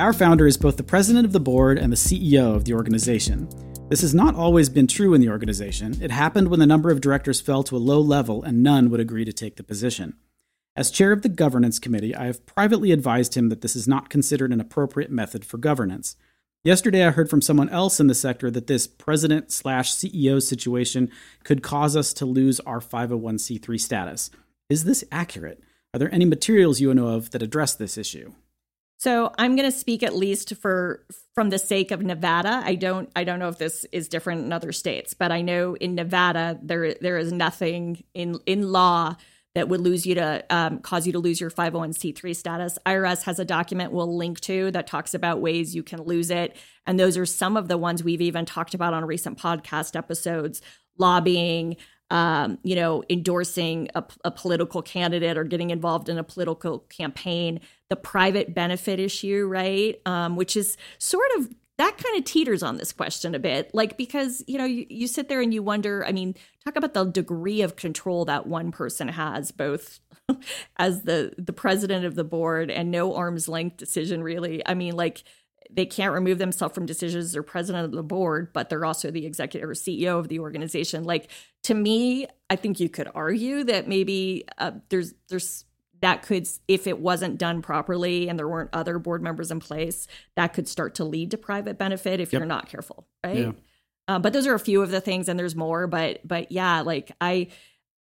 Our founder is both the president of the board and the CEO of the organization. This has not always been true in the organization. It happened when the number of directors fell to a low level and none would agree to take the position. As chair of the governance committee, I have privately advised him that this is not considered an appropriate method for governance. Yesterday, I heard from someone else in the sector that this president slash CEO situation could cause us to lose our 501c3 status. Is this accurate? Are there any materials you know of that address this issue? So I'm going to speak at least for from the sake of Nevada. I don't I don't know if this is different in other states, but I know in Nevada there there is nothing in in law that would lose you to um, cause you to lose your 501c3 status. IRS has a document we'll link to that talks about ways you can lose it. And those are some of the ones we've even talked about on recent podcast episodes lobbying, um, you know, endorsing a, a, political candidate or getting involved in a political campaign, the private benefit issue, right? Um, which is sort of that kind of teeters on this question a bit like because you know you, you sit there and you wonder i mean talk about the degree of control that one person has both as the the president of the board and no arm's length decision really i mean like they can't remove themselves from decisions they're president of the board but they're also the executive or ceo of the organization like to me i think you could argue that maybe uh, there's there's that could if it wasn't done properly and there weren't other board members in place that could start to lead to private benefit if yep. you're not careful right yeah. uh, but those are a few of the things and there's more but but yeah like i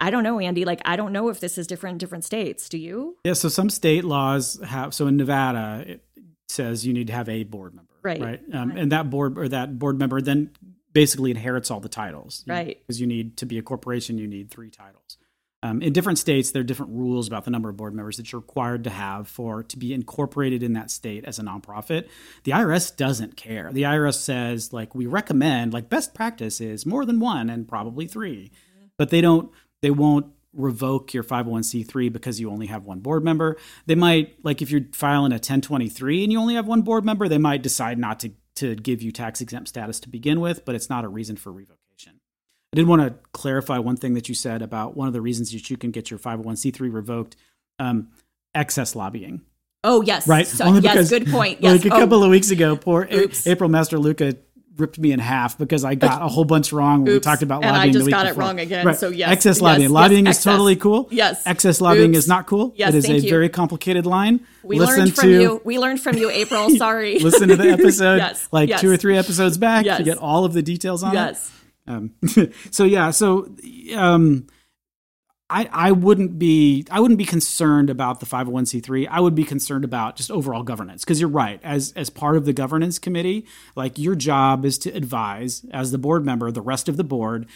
I don't know, Andy. Like, I don't know if this is different in different states. Do you? Yeah. So some state laws have. So in Nevada, it says you need to have a board member, right? Right. Um, right. And that board or that board member then basically inherits all the titles, right? Because you need to be a corporation, you need three titles. Um, in different states, there are different rules about the number of board members that you're required to have for to be incorporated in that state as a nonprofit. The IRS doesn't care. The IRS says like we recommend like best practice is more than one and probably 3 mm-hmm. but they don't they won't revoke your 501c3 because you only have one board member. They might like if you're filing a 1023 and you only have one board member, they might decide not to to give you tax exempt status to begin with, but it's not a reason for revocation. I did want to clarify one thing that you said about one of the reasons that you can get your 501c3 revoked um, excess lobbying. Oh, yes. Right? So, yes, good point. Yes. Like a oh. couple of weeks ago, poor Oops. April Mastroluca ripped me in half because I got a whole bunch wrong when Oops. we talked about lobbying. And I just got before. it wrong again. Right. So yes, excess lobbying. Yes, lobbying yes, is totally cool. Yes, excess lobbying Oops. is not cool. Yes, it is a you. very complicated line. We listen learned from to, you. We learned from you, April. Sorry. listen to the episode, yes, like two or three episodes back to get all of the details on yes. it. Um, so yeah, so um, I I wouldn't be I wouldn't be concerned about the 501c3. I would be concerned about just overall governance because you're right. As as part of the governance committee, like your job is to advise as the board member the rest of the board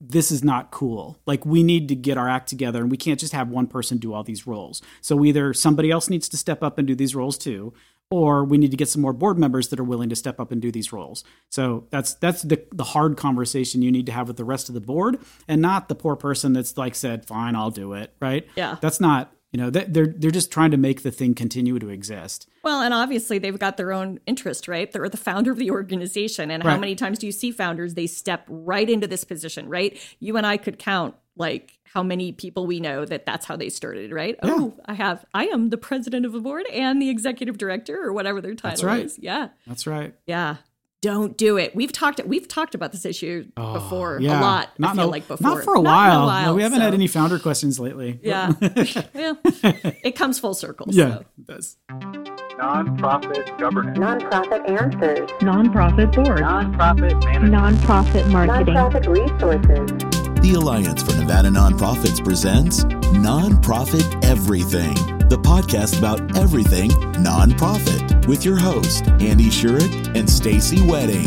this is not cool. Like we need to get our act together and we can't just have one person do all these roles. So either somebody else needs to step up and do these roles too, or we need to get some more board members that are willing to step up and do these roles. So that's that's the the hard conversation you need to have with the rest of the board, and not the poor person that's like said, "Fine, I'll do it." Right? Yeah. That's not you know they're they're just trying to make the thing continue to exist. Well, and obviously they've got their own interest, right? They're the founder of the organization, and right. how many times do you see founders they step right into this position, right? You and I could count like how many people we know that that's how they started, right? Yeah. Oh, I have, I am the president of the board and the executive director or whatever their title that's right. is. Yeah. That's right. Yeah. Don't do it. We've talked. We've talked about this issue oh, before yeah. a lot. Not I feel no, like before. Not for a not while. A while no, we haven't so. had any founder questions lately. Yeah. yeah. It comes full circle. Yeah, so. it does. Nonprofit governance. Nonprofit answers. Nonprofit board. Nonprofit management. Nonprofit marketing. Nonprofit resources. The Alliance for Nevada Nonprofits presents Nonprofit Everything, the podcast about everything nonprofit, with your host Andy Shurick and Stacy Wedding.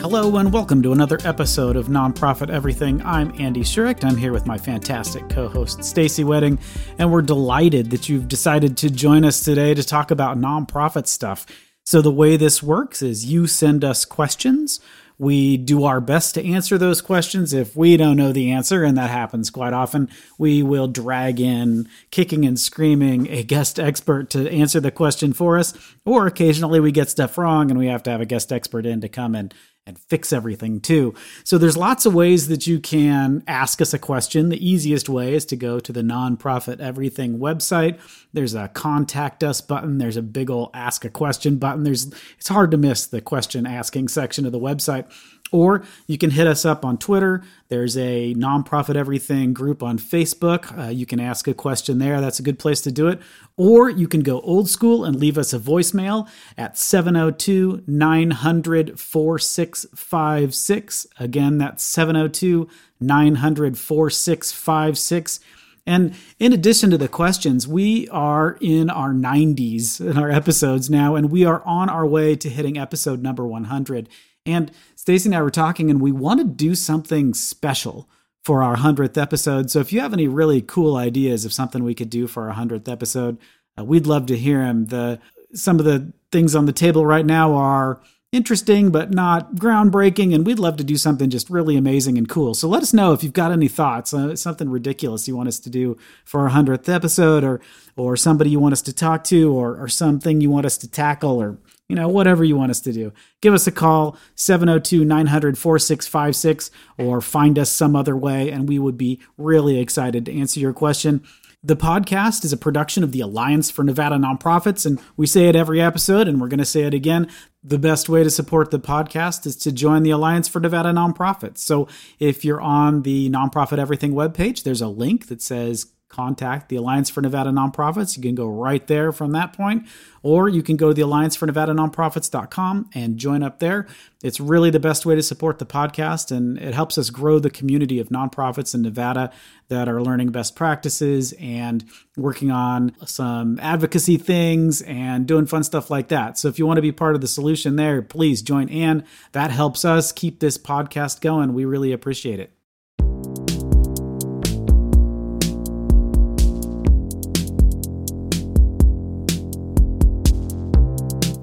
Hello and welcome to another episode of Nonprofit Everything. I'm Andy Shurick. I'm here with my fantastic co-host Stacy Wedding, and we're delighted that you've decided to join us today to talk about nonprofit stuff. So, the way this works is you send us questions. We do our best to answer those questions. If we don't know the answer, and that happens quite often, we will drag in, kicking and screaming, a guest expert to answer the question for us. Or occasionally we get stuff wrong and we have to have a guest expert in to come and, and fix everything too. So there's lots of ways that you can ask us a question. The easiest way is to go to the Nonprofit Everything website. There's a contact us button. There's a big old ask a question button. There's it's hard to miss the question asking section of the website. Or you can hit us up on Twitter. There's a nonprofit everything group on Facebook. Uh, you can ask a question there. That's a good place to do it. Or you can go old school and leave us a voicemail at 702 900 4656. Again, that's 702 900 4656. And in addition to the questions, we are in our 90s in our episodes now, and we are on our way to hitting episode number 100. And Stacy and I were talking, and we want to do something special for our 100th episode. So if you have any really cool ideas of something we could do for our 100th episode, uh, we'd love to hear them. The some of the things on the table right now are interesting but not groundbreaking and we'd love to do something just really amazing and cool so let us know if you've got any thoughts uh, something ridiculous you want us to do for our 100th episode or or somebody you want us to talk to or, or something you want us to tackle or you know, whatever you want us to do. Give us a call, 702 900 4656, or find us some other way, and we would be really excited to answer your question. The podcast is a production of the Alliance for Nevada Nonprofits, and we say it every episode, and we're going to say it again. The best way to support the podcast is to join the Alliance for Nevada Nonprofits. So if you're on the Nonprofit Everything webpage, there's a link that says contact the Alliance for Nevada Nonprofits. You can go right there from that point, or you can go to the Alliance for Nevada Nonprofits.com and join up there. It's really the best way to support the podcast, and it helps us grow the community of nonprofits in Nevada that are learning best practices and working on some advocacy things and doing fun stuff like that. So if you want to be part of the solution there, please join in. That helps us keep this podcast going. We really appreciate it.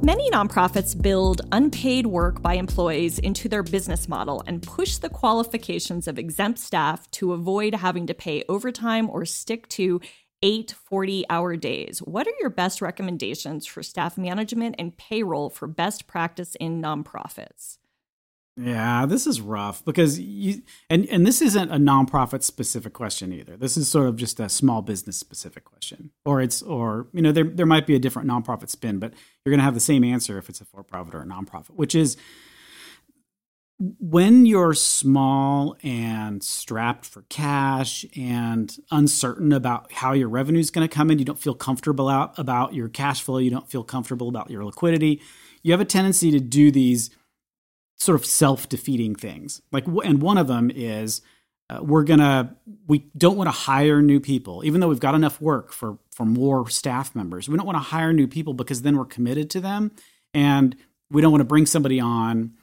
Many nonprofits build unpaid work by employees into their business model and push the qualifications of exempt staff to avoid having to pay overtime or stick to eight 40 hour days. What are your best recommendations for staff management and payroll for best practice in nonprofits? Yeah, this is rough because you and and this isn't a nonprofit specific question either. This is sort of just a small business specific question, or it's or you know there there might be a different nonprofit spin, but you're going to have the same answer if it's a for profit or a nonprofit, which is when you're small and strapped for cash and uncertain about how your revenue is going to come in, you don't feel comfortable out about your cash flow, you don't feel comfortable about your liquidity. You have a tendency to do these sort of self-defeating things. Like and one of them is uh, we're going to we don't want to hire new people even though we've got enough work for for more staff members. We don't want to hire new people because then we're committed to them and we don't want to bring somebody on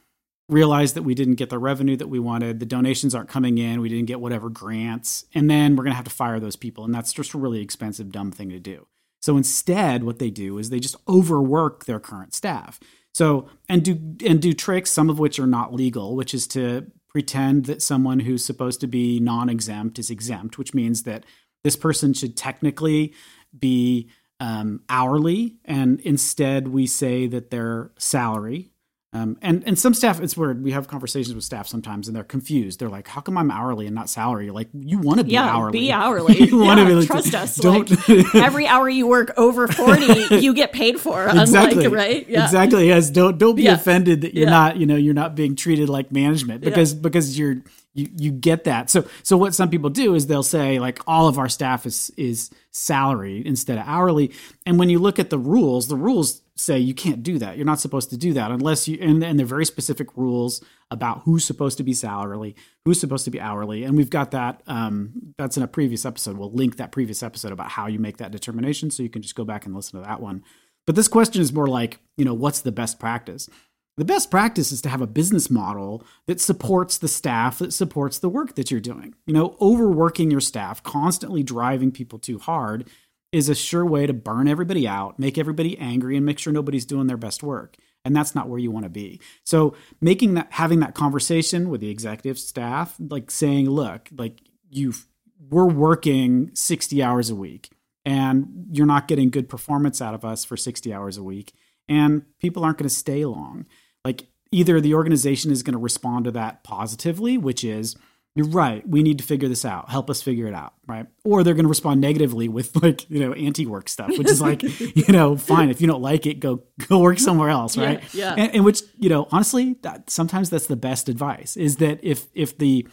realize that we didn't get the revenue that we wanted, the donations aren't coming in, we didn't get whatever grants, and then we're going to have to fire those people and that's just a really expensive dumb thing to do. So instead what they do is they just overwork their current staff. So and do and do tricks, some of which are not legal, which is to pretend that someone who's supposed to be non-exempt is exempt, which means that this person should technically be um, hourly, and instead we say that they're salary, um, and and some staff, it's weird. We have conversations with staff sometimes, and they're confused. They're like, "How come I'm hourly and not salary?" Like, you want to be yeah, hourly. be hourly. you want yeah, to be like, trust us. Don't Like, every hour you work over forty, you get paid for. exactly Unlike right, yeah. exactly. Yes, don't don't be Yeah. offended that you're Yeah. not you know you're not being treated like management because because you're you you get that. So so what some people do is they'll say like all of our staff is is salary instead of hourly. And when you look at the rules, the rules say you can't do that. You're not supposed to do that unless you and, and they're very specific rules about who's supposed to be salary, who's supposed to be hourly. And we've got that um that's in a previous episode. We'll link that previous episode about how you make that determination so you can just go back and listen to that one. But this question is more like, you know, what's the best practice? The best practice is to have a business model that supports the staff, that supports the work that you're doing. You know, overworking your staff, constantly driving people too hard is a sure way to burn everybody out, make everybody angry, and make sure nobody's doing their best work. And that's not where you want to be. So making that having that conversation with the executive staff, like saying, look, like you've we're working 60 hours a week and you're not getting good performance out of us for 60 hours a week and people aren't going to stay long like either the organization is going to respond to that positively, which is you're right. We need to figure this out. Help us figure it out, right? Or they're going to respond negatively with like you know anti-work stuff, which is like you know fine if you don't like it, go go work somewhere else, right? yeah. And, and which you know honestly, that sometimes that's the best advice is that if if the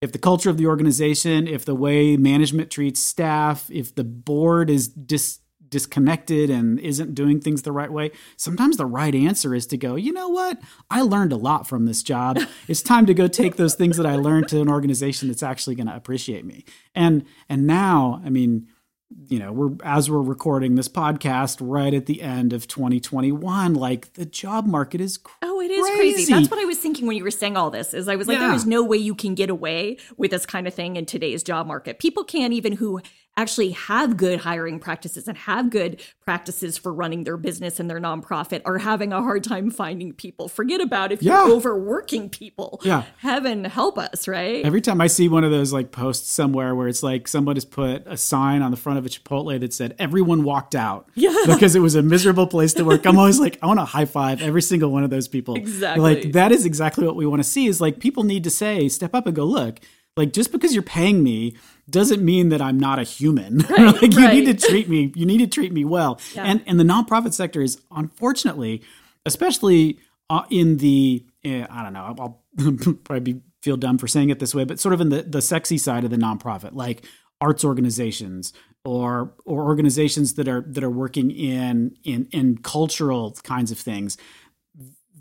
if the culture of the organization, if the way management treats staff, if the board is dis disconnected and isn't doing things the right way, sometimes the right answer is to go, you know what? I learned a lot from this job. It's time to go take those things that I learned to an organization that's actually going to appreciate me. And and now, I mean, you know, we're as we're recording this podcast right at the end of 2021, like the job market is Oh, it is crazy. crazy. That's what I was thinking when you were saying all this. Is I was like, Yeah. there is no way you can get away with this kind of thing in today's job market. People can't even who actually have good hiring practices and have good practices for running their business and their nonprofit are having a hard time finding people. Forget about if Yeah. you're overworking people. Yeah. Heaven help us, right? Every time I see one of those like posts somewhere where it's like somebody's put a sign on the front of a Chipotle that said everyone walked out Yeah. because it was a miserable place to work. I'm always like, I want to high five every single one of those people. Exactly. Like that is exactly what we want to see is like people need to say, step up and go, look, like just because you're paying me doesn't mean that I'm not a human. like you right. need to treat me, you need to treat me well. Yeah. And and the nonprofit sector is unfortunately, especially uh, in the eh, I don't know, I'll, I'll probably be, feel dumb for saying it this way, but sort of in the the sexy side of the nonprofit, like arts organizations or or organizations that are that are working in in in cultural kinds of things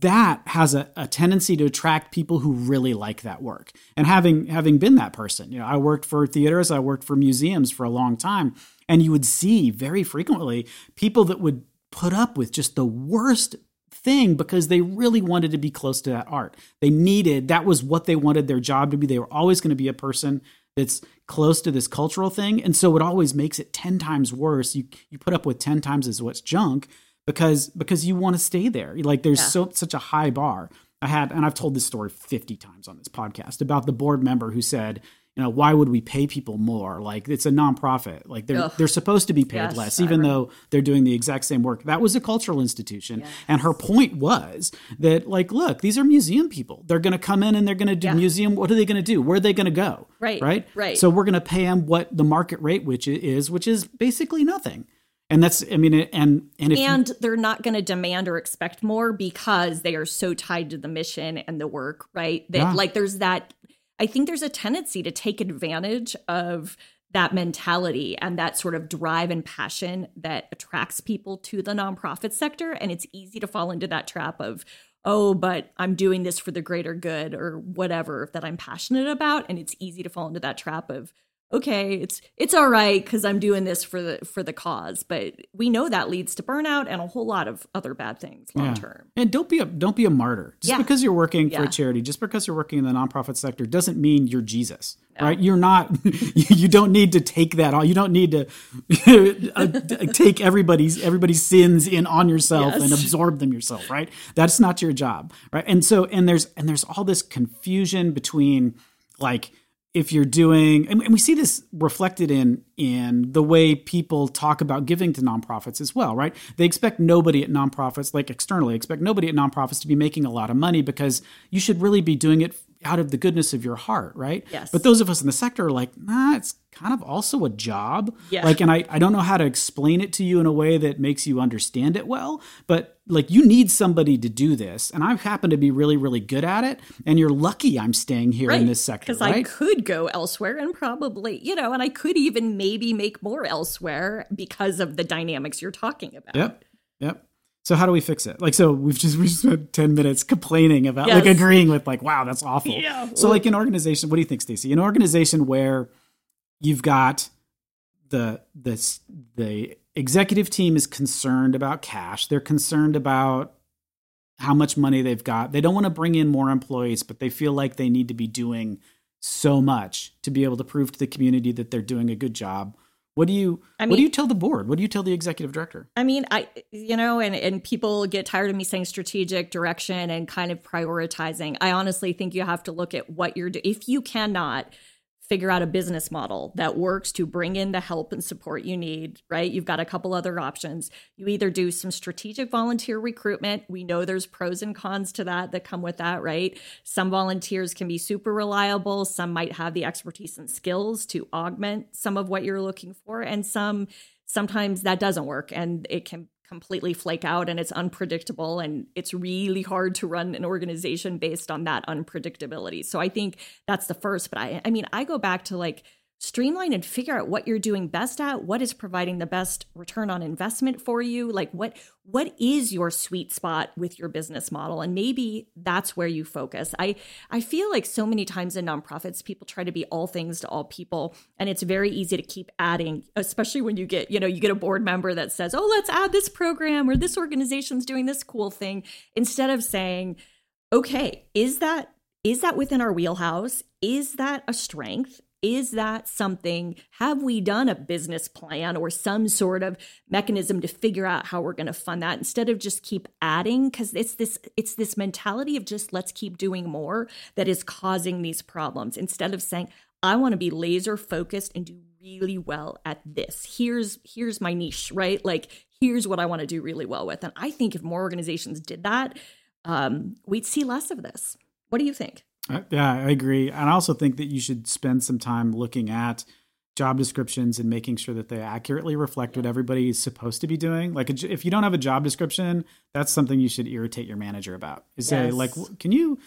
that has a, a tendency to attract people who really like that work. And having having been that person, you know, I worked for theaters, I worked for museums for a long time, and you would see very frequently people that would put up with just the worst thing because they really wanted to be close to that art. They needed that was what they wanted their job to be. They were always going to be a person that's close to this cultural thing, and so it always makes it 10 times worse. You you put up with 10 times as what's junk because because you want to stay there. Like there's so such a high bar. I had and I've told this story 50 times on this podcast about the board member who said, you know, why would we pay people more? Like it's a nonprofit. Like they're Ugh. they're supposed to be paid Yes, less even though they're doing the exact same work. That was a cultural institution. And her point was that like look, these are museum people. They're going to come in and they're going to do Yeah. museum what are they going to do? Where are they going to go? Right, Right? right. So we're going to pay them what the market rate which is, which is basically nothing. And that's I mean and and if you- they're not going to demand or expect more because they are so tied to the mission and the work right? That Yeah. like there's that i think there's a tendency to take advantage of that mentality and that sort of drive and passion that attracts people to the nonprofit sector. And it's easy to fall into that trap of oh but i'm doing this for the greater good or whatever that i'm passionate about. And it's easy to fall into that trap of okay it's it's all right because i'm doing this for the for the cause but we know that leads to burnout and a whole lot of other bad things long Yeah. term And don't be a don't be a martyr. Just Yeah. because you're working for a charity, just because you're working in the nonprofit sector, doesn't mean you're Jesus, right? You're not. You don't need to take that on. You don't need to uh, take everybody's everybody's sins in on yourself Yes. and absorb them yourself, right? That's not your job, right? And so and there's and there's all this confusion between like if you're doing and we see this reflected in in the way people talk about giving to nonprofits as well right? They expect nobody at nonprofits like externally expect nobody at nonprofits to be making a lot of money because you should really be doing it out of the goodness of your heart right Yes. but those of us in the sector are like nah it's kind of also a job Yeah. like and I, I don't know how to explain it to you in a way that makes you understand it well but like you need somebody to do this and i happen to be really really good at it and you're lucky i'm staying here in this sector because I could go elsewhere and probably, you know, and I could even maybe make more elsewhere because of the dynamics you're talking about. Yep. Yep. So how do we fix it? Like, so we've just we spent ten minutes complaining about like agreeing with like, wow, that's awful. Yeah. So like an organization, what do you think, Stacey? An organization where you've got the the the executive team is concerned about cash. They're concerned about how much money they've got. They don't want to bring in more employees, but they feel like they need to be doing so much to be able to prove to the community that they're doing a good job. What do you I what do you tell the board? What do you tell the executive director? I mean, I you know, and and people get tired of me saying strategic direction and kind of prioritizing. I honestly think you have to look at what you're doing. If you cannot figure out a business model that works to bring in the help and support you need, right? You've got a couple other options. You either do some strategic volunteer recruitment. We know there's pros and cons to that that come with that, right? Some volunteers can be super reliable, some might have the expertise and skills to augment some of what you're looking for, and some sometimes that doesn't work and it can completely flake out and it's unpredictable and it's really hard to run an organization based on that unpredictability. So I think that's the first, but I I mean I go back to like streamline and figure out what you're doing best at what is providing the best return on investment for you like what what is your sweet spot with your business model? And maybe that's where you focus. I i feel like so many times in nonprofits people try to be all things to all people and it's very easy to keep adding especially when you get you know you get a board member that says oh let's add this program or this organization's doing this cool thing instead of saying okay is that is that within our wheelhouse? Is that a strength is that something? Have we done a business plan or some sort of mechanism to figure out how we're going to fund that instead of just keep adding? Because it's this it's this mentality of just let's keep doing more that is causing these problems. Instead of saying, I want to be laser focused and do really well at this. Here's here's my niche, right? Like here's what I want to do really well with. And I think if more organizations did that, um, we'd see less of this. What do you think? Uh, yeah, I agree. And I also think that you should spend some time looking at job descriptions and making sure that they accurately reflect what everybody is supposed to be doing. Like if you don't have a job description, that's something you should irritate your manager about. Is yes. say like, can you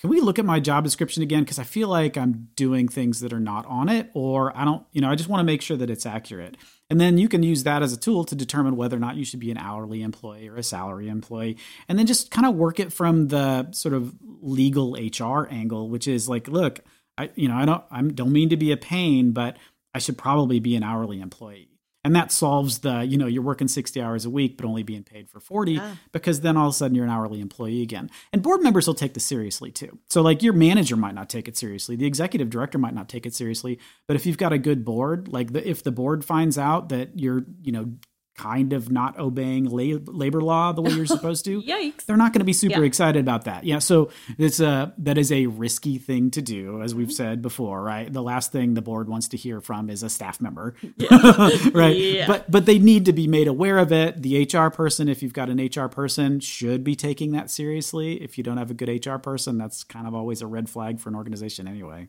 can we look at my job description again because I feel like I'm doing things that are not on it or I don't, you know, I just want to make sure that it's accurate. And then you can use that as a tool to determine whether or not you should be an hourly employee or a salary employee. And then just kind of work it from the sort of legal HR angle, which is like, look, I you know, I don't I don't mean to be a pain, but I should probably be an hourly employee and that solves the you know you're working 60 hours a week but only being paid for 40 yeah. because then all of a sudden you're an hourly employee again. And board members will take this seriously too. So like your manager might not take it seriously. The executive director might not take it seriously. But if you've got a good board like the, if the board finds out that you're you know kind of not obeying labor law the way you're supposed to yikes they're not going to be super yeah. excited about that yeah so it's a that is a risky thing to do as we've mm-hmm. said before right the last thing the board wants to hear from is a staff member yeah. right yeah. but but they need to be made aware of it the hr person if you've got an hr person should be taking that seriously if you don't have a good hr person that's kind of always a red flag for an organization anyway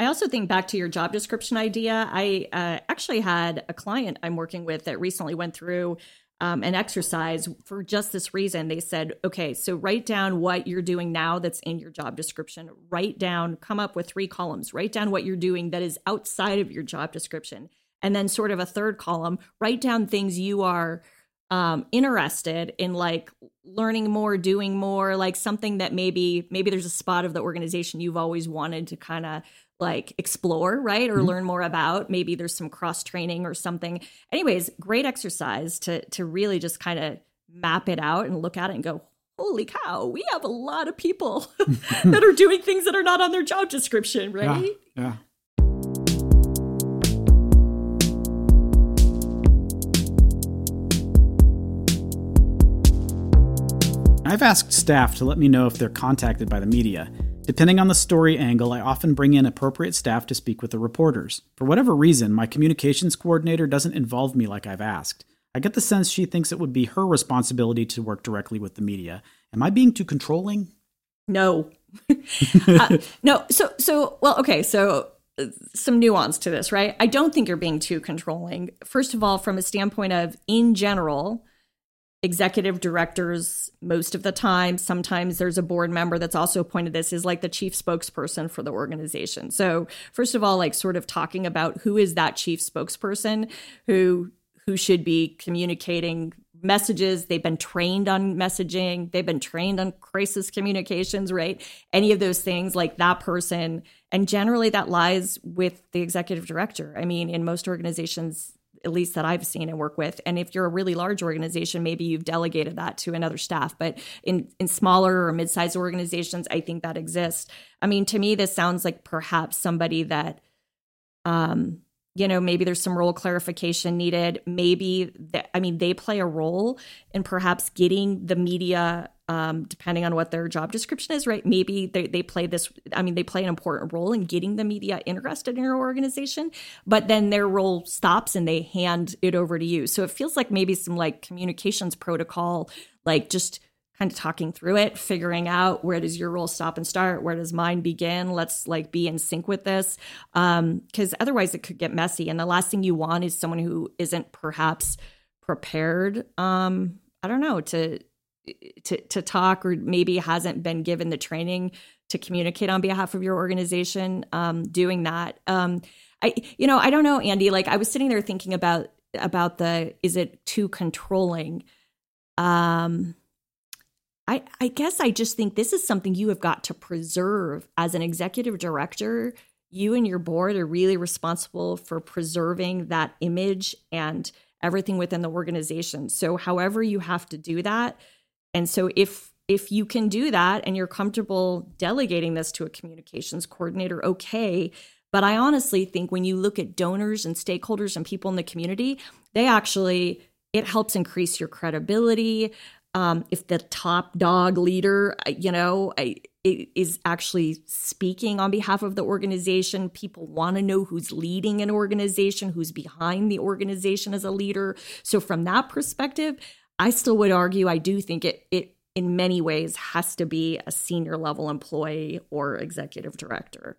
I also think back to your job description idea. I uh, actually had a client I'm working with that recently went through um, an exercise for just this reason. They said, okay, so write down what you're doing now that's in your job description. Write down, come up with three columns. Write down what you're doing that is outside of your job description. And then, sort of a third column, write down things you are um, interested in like learning more, doing more, like something that maybe maybe there's a spot of the organization you've always wanted to kind of like explore, right? Or mm-hmm. learn more about. Maybe there's some cross training or something. Anyways, great exercise to to really just kind of map it out and look at it and go, holy cow, we have a lot of people that are doing things that are not on their job description, right? Yeah. yeah. I've asked staff to let me know if they're contacted by the media. Depending on the story angle, I often bring in appropriate staff to speak with the reporters. For whatever reason, my communications coordinator doesn't involve me like I've asked. I get the sense she thinks it would be her responsibility to work directly with the media. Am I being too controlling? No. uh, no. So, so, well, okay. So, uh, some nuance to this, right? I don't think you're being too controlling. First of all, from a standpoint of in general, executive directors most of the time. Sometimes there's a board member that's also appointed. This is like the chief spokesperson for the organization. So first of all like sort of talking about who is that chief spokesperson who who should be communicating messages. They've been trained on messaging. They've been trained on crisis communications right? Any of those things like that person. And generally that lies with the executive director. I mean in most organizations at least that I've seen and work with. And if you're a really large organization, maybe you've delegated that to another staff. But in in smaller or mid-sized organizations, I think that exists. I mean, to me, this sounds like perhaps somebody that um you know maybe there's some role clarification needed maybe that i mean they play a role in perhaps getting the media um, depending on what their job description is, right? Maybe they, they play this, I mean, they play an important role in getting the media interested in your organization, but then their role stops and they hand it over to you. So it feels like maybe some like communications protocol, like just kind of talking through it, figuring out where does your role stop and start, where does mine begin. Let's like be in sync with this, because um, otherwise it could get messy. And the last thing you want is someone who isn't perhaps prepared. Um, I don't know to to to talk or maybe hasn't been given the training to communicate on behalf of your organization. Um, doing that, um, I you know I don't know, Andy. Like I was sitting there thinking about about the is it too controlling. Um, I, I guess I just think this is something you have got to preserve as an executive director. You and your board are really responsible for preserving that image and everything within the organization. So, however, you have to do that. And so, if if you can do that and you're comfortable delegating this to a communications coordinator, okay. But I honestly think when you look at donors and stakeholders and people in the community, they actually, it helps increase your credibility um, if the top dog leader, you know, is actually speaking on behalf of the organization, people want to know who's leading an organization, who's behind the organization as a leader. So from that perspective, I still would argue I do think it it in many ways has to be a senior level employee or executive director.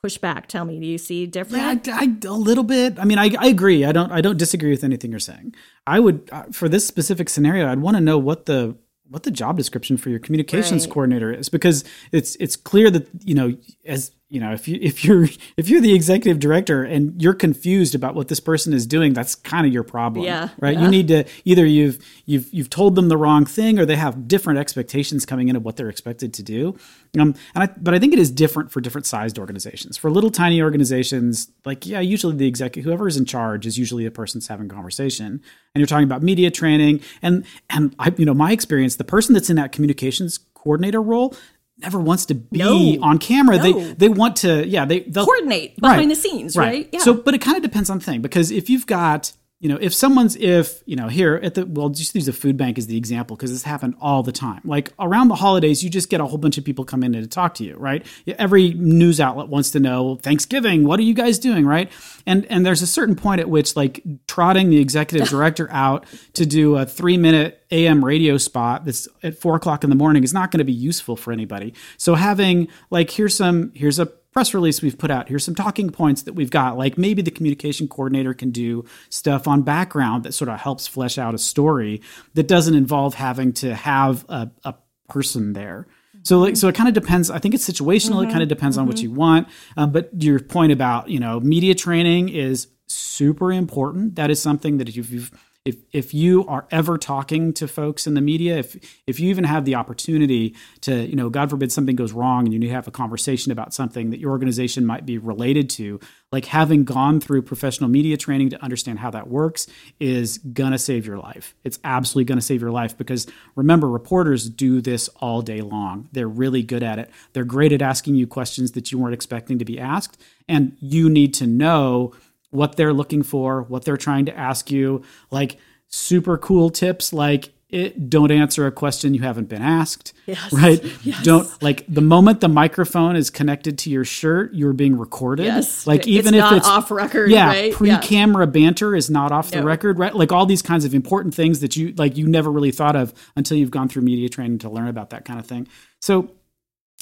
Push back. Tell me do you see different? Yeah I, I, a little bit. I mean I, I agree. I don't i don't disagree with anything you're saying. I would uh, for this specific scenario i'd want to know what the what the job description for your communications right. coordinator is because it's it's clear that you know as you know if you if you're if you're the executive director and you're confused about what this person is doing that's kind of your problem yeah. right? Yeah. you need to either you've you've you've told them the wrong thing or they have different expectations coming in of what they're expected to do. Um and i but i think it is different for different sized organizations. For little tiny organizations like yeah usually the executive whoever is in charge is usually a person that's having conversation. And you're talking about media training. And and i you know my experience the person that's in that communications coordinator role never wants to be no. on camera. No. They they want to yeah they they'll coordinate behind right, the scenes, right? right? Yeah. So, but it kind of depends on the thing because if you've got you know if someone's if you know here at the well just use the food bank as the example because this happened all the time. Like around the holidays you just get a whole bunch of people come in to talk to you right? Every news outlet wants to know thanksgiving what are you guys doing? Right? And and there's a certain point at which like trotting the executive director out to do a three minute am radio spot that's at four o'clock in the morning is not going to be useful for anybody. So having like here's some here's a press release we've put out. Here's some talking points that we've got. Like maybe the communication coordinator can do stuff on background that sort of helps flesh out a story that doesn't involve having to have a, a person there. So like so it kind of depends. I think it's situational. Mm-hmm. It kind of depends mm-hmm. on what you want. Um, but your point about you know media training is super important. That is something that if you've if if you are ever talking to folks in the media, if if you even have the opportunity to, you know, God forbid something goes wrong and you need to have a conversation about something that your organization might be related to, like having gone through professional media training to understand how that works is gonna save your life. It's absolutely gonna save your life because remember, reporters do this all day long. They're really good at it. They're great at asking you questions that you weren't expecting to be asked, and you need to know what they're looking for, what they're trying to ask you, like super cool tips like it, don't answer a question you haven't been asked. Yes. Right? Yes. Don't like the moment the microphone is connected to your shirt, you're being recorded. Yes. Like even it's if it's off record, yeah, right? pre-camera banter is not off the No. record, right? Like all these kinds of important things that you like you never really thought of until you've gone through media training to learn about that kind of thing. So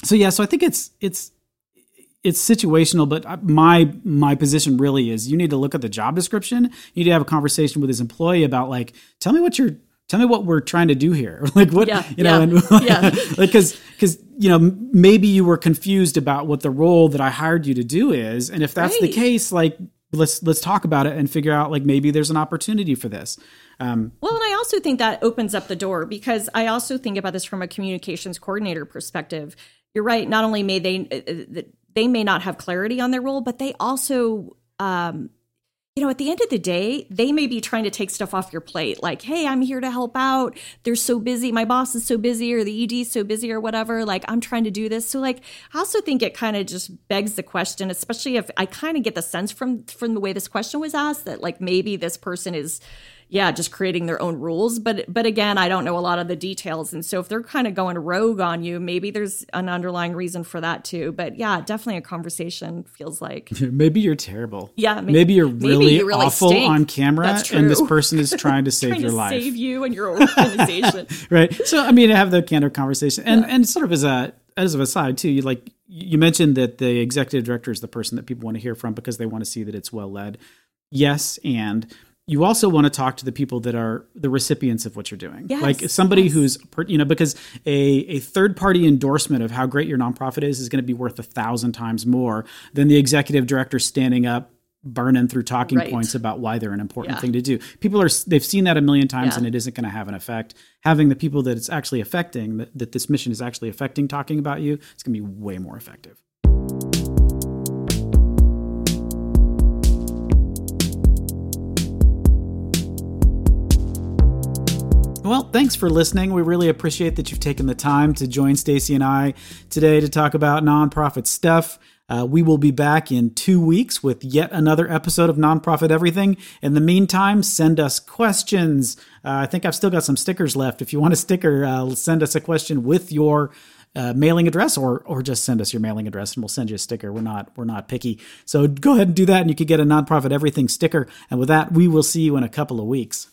so yeah, so I think it's it's it's situational, but my my position really is you need to look at the job description. You need to have a conversation with his employee about like, tell me what you're tell me what we're trying to do here. like what Yeah, you know, yeah, and yeah. like because because you know maybe you were confused about what the role that I hired you to do is, and if that's the case, like let's let's talk about it and figure out like maybe there's an opportunity for this. Um, Well, and I also think that opens up the door because I also think about this from a communications coordinator perspective. You're right. Not only may they uh, uh, they may not have clarity on their role, but they also, um, you know, at the end of the day, they may be trying to take stuff off your plate. Like, hey, I'm here to help out. They're so busy. My boss is so busy, or the ED is so busy, or whatever. Like, I'm trying to do this. So, like, I also think it kind of just begs the question, especially if I kind of get the sense from from the way this question was asked that like maybe this person is yeah, just creating their own rules. But but again, I don't know a lot of the details, and so if they're kind of going rogue on you, maybe there's an underlying reason for that too. But yeah, definitely a conversation feels like maybe you're terrible. Yeah, maybe, maybe you're really, maybe you really awful stink. on camera, and this person is trying to save trying your to life, save you and your organization. right. So I mean, have the candor conversation, and yeah. and sort of as a as an aside too, you like you mentioned that the executive director is the person that people want to hear from because they want to see that it's well led. Yes, and you also want to talk to the people that are the recipients of what you're doing. Yes, like somebody yes. who's, you know, because a, a third party endorsement of how great your nonprofit is is going to be worth a thousand times more than the executive director standing up burning through talking right. points about why they're an important yeah. thing to do. People are they've seen that a million times yeah. and it isn't going to have an effect. Having the people that it's actually affecting that, that this mission is actually affecting talking about you, it's going to be way more effective. Well, thanks for listening. We really appreciate that you've taken the time to join Stacy and I today to talk about nonprofit stuff. Uh, we will be back in two weeks with yet another episode of Nonprofit Everything. In the meantime, send us questions. Uh, I think I've still got some stickers left. If you want a sticker, uh, send us a question with your uh, mailing address, or or just send us your mailing address, and we'll send you a sticker. We're not we're not picky, so go ahead and do that, and you could get a Nonprofit Everything sticker. And with that, we will see you in a couple of weeks.